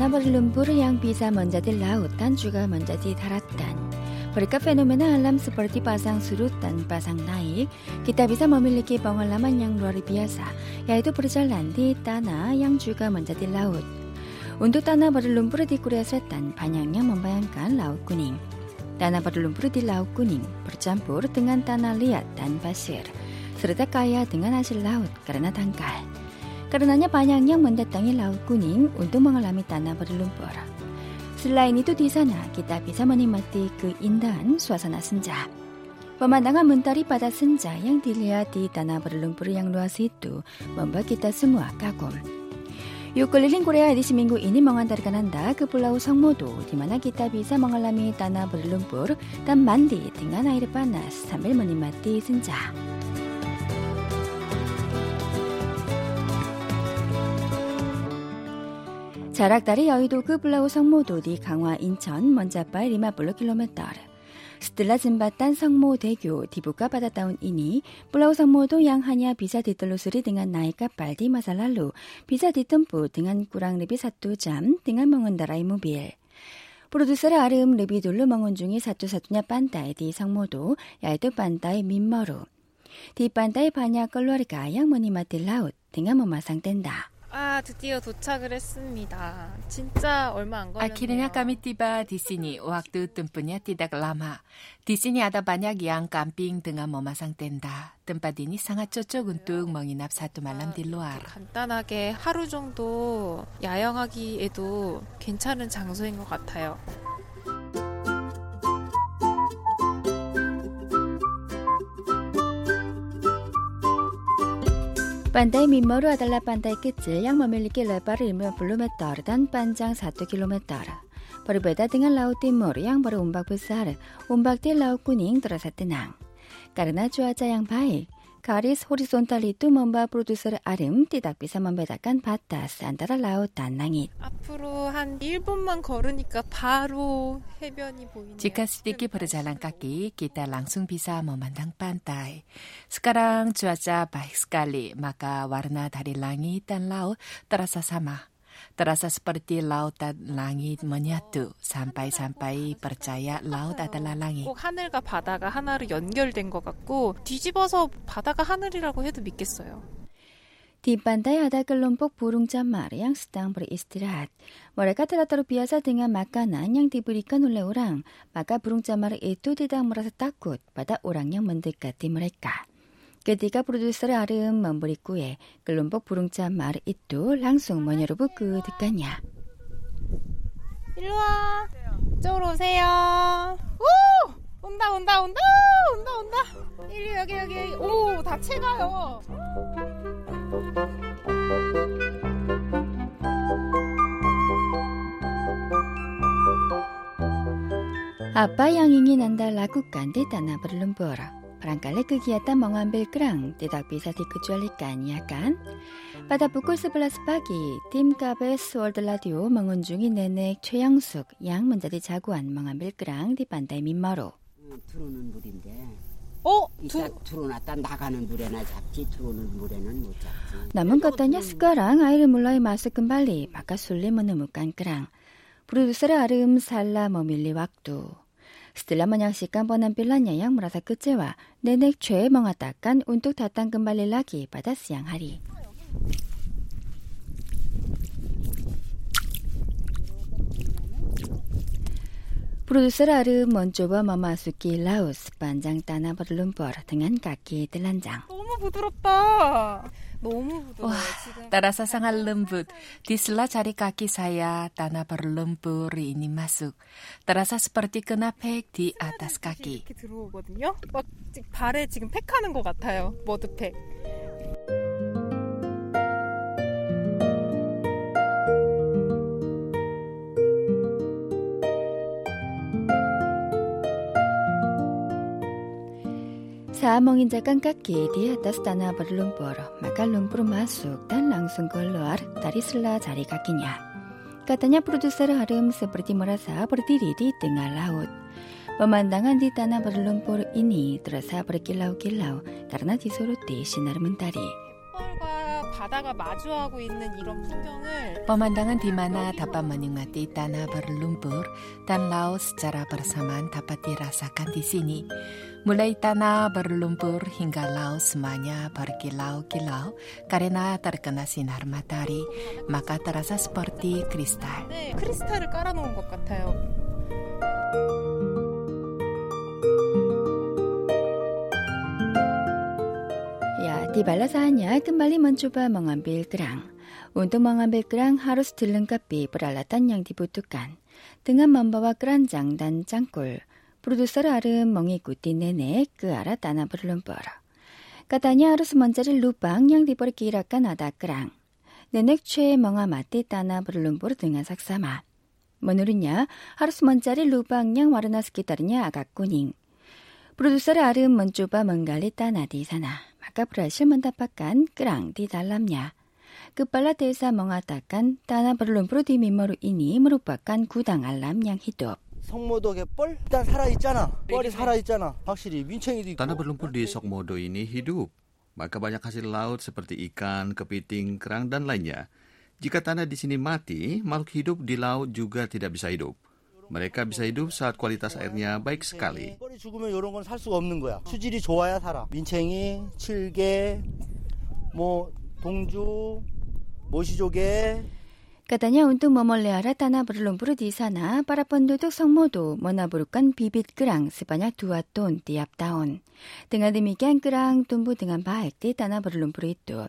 tanah berlumpur yang bisa menjadi laut dan juga menjadi daratan. Berkat fenomena alam seperti pasang surut dan pasang naik, kita bisa memiliki pengalaman yang luar biasa, yaitu berjalan di tanah yang juga menjadi laut. Untuk tanah berlumpur di Korea Selatan, banyaknya membayangkan Laut Kuning. Tanah berlumpur di Laut Kuning bercampur dengan tanah liat dan pasir, serta kaya dengan hasil laut karena dangkal. Karenanya yang mendatangi Laut Kuning untuk mengalami tanah berlumpur. Selain itu di sana kita bisa menikmati keindahan suasana senja. Pemandangan mentari pada senja yang dilihat di tanah berlumpur yang luas itu membuat kita semua kagum. Yuk keliling Korea edisi minggu ini mengantarkan Anda ke Pulau Songmodo di mana kita bisa mengalami tanah berlumpur dan mandi dengan air panas sambil menikmati senja. 자락다리 여의도그 블라우 성모 도디 강화 인천 먼자바 리마블로 킬로미터르 스텔라 진바탄 성모 대교 디부가 바다다운 이니 블라우 성모도 양하냐 비자 디틀로스리 등한 나이가 빨디 마살랄루 비자 디뜸부 등한 꾸랑 리비 사뚜잠 등한 멍은다라이 무빌. 프로듀서라 아름 리비돌로 멍은 중이 사뚜사뚜냐 빤다이디 성모도 야이도 빤다이 민머루. 디빤다이 바냐 걸로리가 양머니 마딜라웃 등한 머마상 뗀다. 아, 드디어 도착을 했습니다. 진짜 얼마 안 걸렸네요. 아키는 약감이 띠바 디시니 오학두 뜸뿐이야 띠닥 라마. 디시니 아다 반약 양 깜빙 등아 머마 상땐다. 뜸빠디니 상하 쪼쪽은 뚝 멍이 납사또 말람 아, 딜로아. 간단하게 하루 정도 야영하기에도 괜찮은 장소인 것 같아요. Pantai Mimoru adalah pantai kecil yang memiliki lebar 50 meter dan panjang 1 km. Berbeda dengan Laut Timur yang berombak besar, ombak di Laut Kuning terasa tenang. Karena cuaca yang baik, Garis horizontal itu membawa produser Arim tidak bisa membedakan batas antara laut dan langit. Jika sedikit berjalan kaki, kita langsung bisa memandang pantai. Sekarang cuaca baik sekali, maka warna dari langit dan laut terasa sama. Terasa seperti laut dan langit menyatu, sampai-sampai percaya laut adalah langit. 꼭 하늘과 바다가 하나로 연결된 것 같고 뒤집어서 바다가 하늘이라고 해도 믿겠어요. Di pantai ada kelompok burung camar yang sedang beristirahat. Mereka telah terbiasa dengan makanan yang diberikan oleh orang, maka burung camar itu tidak merasa takut pada orang yang mendekati mereka. que diga producer 아름 멈브리꾸에 글롬복 부릉짠 마르 이뚜 랑숭 머녀로부 그 듣가냐. 일로 와. 이쪽으로 오세요. 오 온다 온다 온다! 온다 온다! 일리 여기 여기 오 다 채가요. 아빠 양인이 난다 라국간데 다나브를름 보라. Barangkali kegiatan mengambil kerang tidak bisa dikecualikan, ya kan? Pada pukul 11 pagi, tim KBS World Radio mengunjungi nenek 최영숙 yang menjadi jagoan mengambil kerang di pantai Minmaru. 들어오는 물인데 어? 이따 두 들어놨다 나가는 물에나 잡지 들어오는 물에는 못 잡지. Namun katanya sekarang air mulai masuk kembali, maka sulit menemukan kerang. Produser Arum salah memilih waktu. Setelah menyaksikan penampilannya yang merasa kecewa, nenek Choi mengatakan untuk datang kembali lagi pada siang hari. Produser Arum mencoba memasuki laut sepanjang tanah berlumpur dengan kaki telanjang. 너무 부드럽다. 너무 부드러워. Terasa sangat lembut. Di sela jari kaki saya, tanah berlumpur ini masuk. Terasa seperti kena 팩 di atas kaki. 이렇게 들어오거든요. 막 지- 발에 지금 팩하는 것 같아요. 머드팩. menginjakan kaki di atas tanah berlumpur, maka lumpur masuk dan langsung keluar dari sela jari kakinya. Katanya produser harum seperti merasa berdiri di tengah laut. Pemandangan di tanah berlumpur ini terasa berkilau-kilau karena disoroti sinar mentari. Pemandangan di mana dapat menikmati tanah berlumpur dan laut secara bersamaan dapat dirasakan di sini. Mulai tanah berlumpur hingga laut semuanya berkilau-kilau karena terkena sinar matahari, maka terasa seperti kristal. 네, 크리스탈을 깔아놓은 것 같아요. Ya, tibalah saatnya kembali mencoba mengambil kerang. Untuk mengambil kerang harus dilengkapi peralatan yang dibutuhkan. Dengan membawa keranjang dan cangkul, produser Arum mengikuti nenek ke arah tanah berlumpur. Katanya harus mencari lubang yang diperkirakan ada kerang. Nenek Choi mengamati tanah berlumpur dengan saksama. Menurutnya, harus mencari lubang yang warna sekitarnya agak kuning. Produser Arum mencoba menggali tanah di sana, maka berhasil mendapatkan kerang di dalamnya. Kepala desa mengatakan tanah berlumpur di Mimoru ini merupakan gudang alam yang hidup. 성모독의 뻘 일단 살아 있잖아. 뻘이 살아 있잖아. 확실히 민청이도 있고. Tanah berlumpur di Sokmodo ini hidup. Maka banyak hasil laut seperti ikan, kepiting, kerang, dan lainnya. Jika tanah di sini mati, makhluk hidup di laut juga tidak bisa hidup. Mereka bisa hidup saat kualitas airnya baik sekali. 뻘이 죽으면 이런 건 살 수가 없는 거야. 수질이 좋아야 살아. 민챙이, 칠개, 뭐 동주, 모시조개, Katanya untuk memelihara tanah berlumpur di sana, para penduduk Songmodo menaburkan bibit kerang sebanyak 2 ton tiap tahun. Dengan demikian kerang tumbuh dengan baik di tanah berlumpur itu.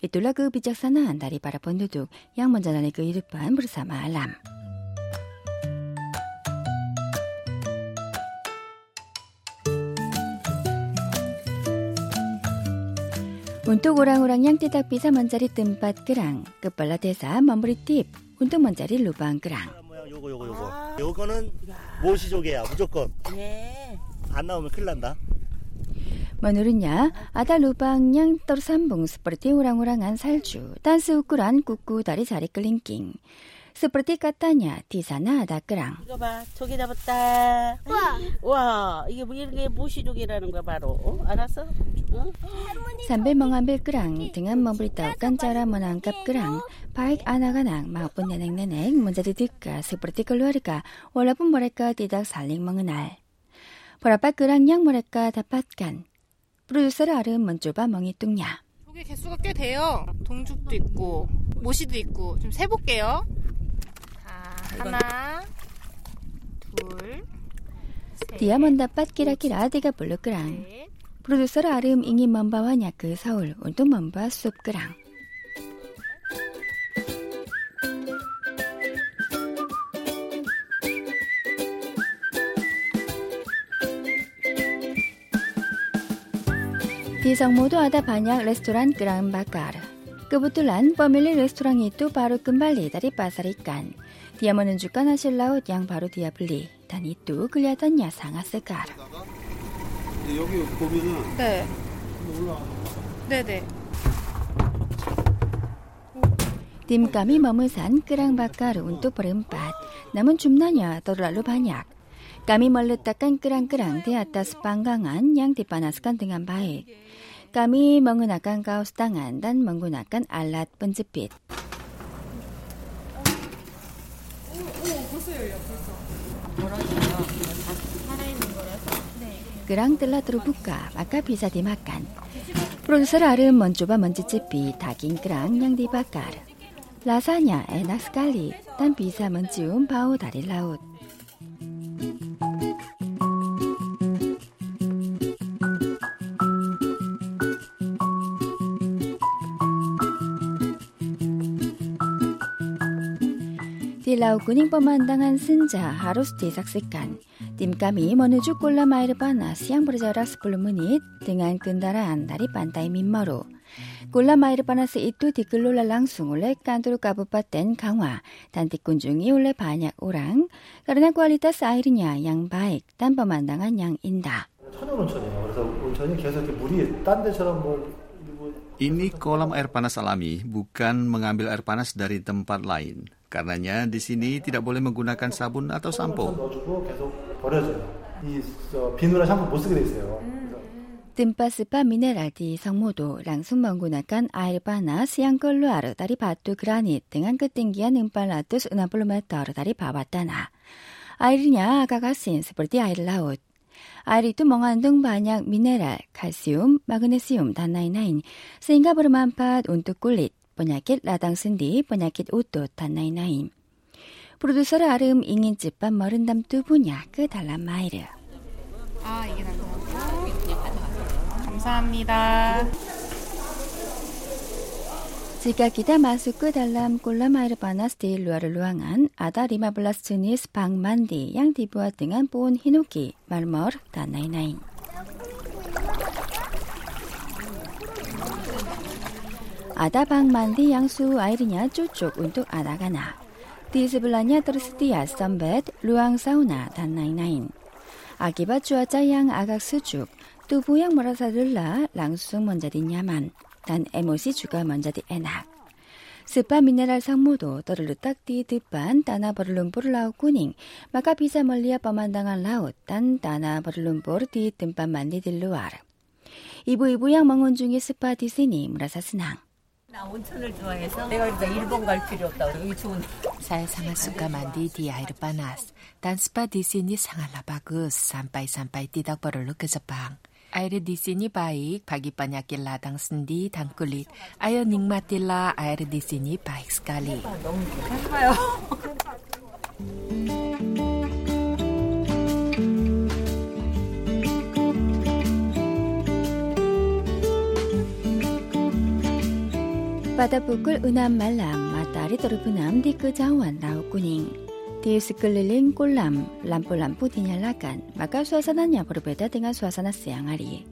Itulah kebijaksanaan dari para penduduk yang menjalani kehidupan bersama alam. 운뚝 오랑오랑 양떼닭 비사 먼자리 뜸밭 그랑 끝발라 대사 머무리 팁 운뚝 먼자리 루방 그랑 요거 요거 요거 아. 요거는 모시조개야 무조건 예. 안 나오면 큰일 난다 뭐누르냐 아다 루방냥 떨삼봉 스포르티 오랑오랑한 살주 딴스 우꾸란 꾸꾸 다리 자리 끌린 낑 스프르티 까따냐 디사나 다크랑 이거 봐 조개 잡았다 우와 와 이게 뭐 이런 게 모시조개라는 거야 바로 어? 알았어? 응? 삼벨멍한 빌끄랑 등한 멍부리따 깐짜라 먼한 깝끄랑 바익 아나가낭 마뿐 야냉내냉 문자디 디까 스프르티 걸루아리까 월라뿐 모래까 디닥 살링 멍은 알 보라빠끄랑 양 모래까 다팟간 프로듀서를 아름 먼쪼바 멍이 뚱냐 조개 개수가 꽤 돼요. 동죽도 있고 모시도 있고 좀 세볼게요. 자, 하나, 둘, 셋, Dia mendapat kira-kira 30 kerang. 넷, Produser Arum ingin membawanya ke Seoul untuk membuat sup kerang. Di Songmodo ada banyak restoran kerang bakar. Kebetulan pemilik restoran itu baru kembali dari pasar ikan. Dia menunjukkan hasil laut yang baru dia beli. Dan itu kelihatannya sangat segar. 여기 보면은 네, 올라와. 네, 네. Tim kami memesan kerang bakar untuk berempat, namun jumlahnya terlalu banyak. Kami meletakkan kerang-kerang di atas panggangan yang dipanaskan dengan baik. Kami menggunakan kaos tangan dan menggunakan alat penjepit. 벌어져요. 다 살아있는 거라서. 그랑 뜰라트로 국가 아까 비자디 막간. 프로듀서 아름 먼주바 먼지집이 다긴 그랑 양디 바까르. 라사냐 에나스칼리 딴 비자 먼지움 바오 다릴라웃. Laut Kuning pemandangan senja harus disaksikan. Tim kami menuju kolam air panas yang berjarak 10 menit dengan kendaraan dari pantai Minmaru. Kolam air panas itu dikelola langsung oleh kantor Kabupaten Gangwa dan dikunjungi oleh banyak orang karena kualitas airnya yang baik dan pemandangan yang indah. 천연 온천이에요. 그래서 온천이 계속 이렇게 물이 딴 데처럼 뭐, 뭐 Ini kolam air panas alami, bukan mengambil air panas dari tempat lain. Karenanya di sini tidak boleh menggunakan sabun atau 온천 sampo. 넣어주고 계속 버려져요. 이 저, 비누랑 샴푸 못 쓰게 돼 있어요. 그래서 Tempat mineral di Sangmodo langsung menggunakan air panas yang keluar dari batu granit dengan ketinggian 460 meter dari bawah tanah. Airnya agak asin seperti air laut. Air itu mengandung banyak mineral, kalsium, magnesium, dan lain-lain, sehingga bermanfaat untuk kulit, penyakit radang sendi, penyakit otot, dan lain-lain. Produser A름 ingin cepat merendam tubuhnya ke dalam air. 아 이게 달라고? 감사합니다. Jika kita masuk ke dalam kolam air panas di luar ruangan, ada 15 jenis bak mandi yang dibuat dengan pohon hinoki, marmor, dan lain-lain. Ada mandi yang suhu airnya cocok untuk anak-anak. Di sebelahnya tersedia sunbed, ruang sauna, dan lain-lain. Akibat cuaca yang agak sejuk, tubuh yang merasa lelah langsung menjadi nyaman dan emosi juga menjadi enak. Spa mineral Sangmodo terletak di depan tanah berlumpur laut kuning, maka bisa melihat pemandangan laut dan tanah berlumpur di tempat mandi di luar. Ibu-ibu yang mengunjungi spa di sini merasa senang. 나 온천을 좋아해서 내가 일단 일본 갈 필요 없다. 여기 좋은. 살상할수 까만디 디아이르바나스. 단스파 디시니 상할라바그 산빠이 산빠이 띠닥버를로 그저방. 아이르 디시니 바익 바기빠냐길라 당순디 당클릿 아여 닉마틸라 아이르 디시니 바익 스칼리. 너무 좋아요. Pada pukul 6 malam, matahari terbenam di kejauhan laut kuning. Di sekeliling kolam, lampu-lampu dinyalakan, maka suasananya berbeda dengan suasana siang hari.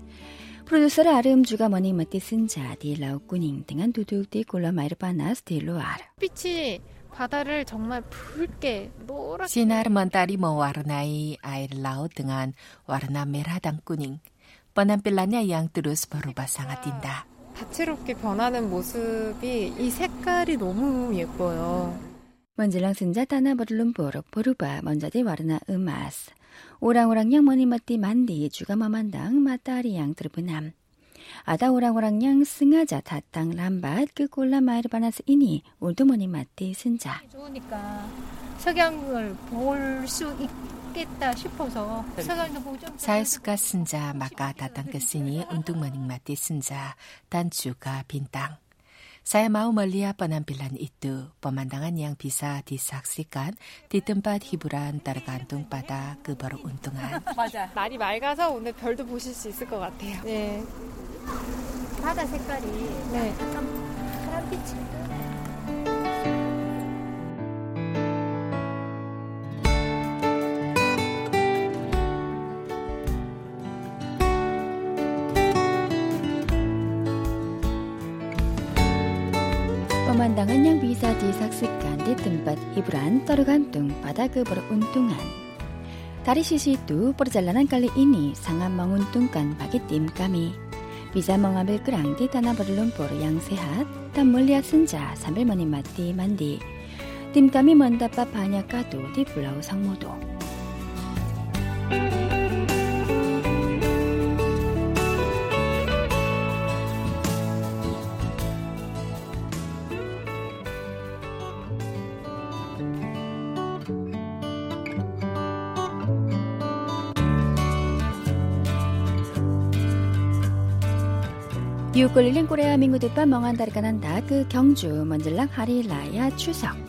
Produser Arim juga menikmati senja di laut kuning dengan duduk di kolam air panas di luar. 빛이 바다를 정말 붉게 노랗게 Sinar mentari mewarnai air laut dengan warna merah dan kuning. Penampilannya yang terus berubah sangat indah. 다채롭게 변하는 모습이 이 색깔이 너무 예뻐요. 먼질랑 순자 따나 버룸 보르 보르바 먼저디 와르나 음아스. 오랑오랑 양 머니 맞디 만디 주가 마만당 마따리 양 드르브남. 아다 오랑오랑 양 승아자 다땅 람밭 그 꼴라 마이르 바나스 이니 올드머니 맞디 순자. 좋으니까 석양을 볼 수 있겠다 싶어서 maka datang ke sini untuk menikmati senja dan juga bintang. Saya mau melihat penampilan itu, pemandangan yang bisa disaksikan di tempat hiburan tergantung pada keberuntungan. 맞아. 날이 맑아서 오늘 별도 보실 수 있을 것 같아요. 네. 바다 색깔이 네. 약간 파란빛이 pemandangan yang bisa disaksikan di tempat hiburan tergantung pada keberuntungan. Dari sisi itu, perjalanan kali ini sangat menguntungkan bagi tim kami. Bisa mengambil kerang di tanah berlumpur yang sehat dan melihat senja sambil menikmati mandi. Tim kami mendapat banyak kado di Pulau Sangmudo. 6월 1인 꼬레아 민구대빠 멍한다리가 난다. 그 경주 먼질랑 하리라야 추석.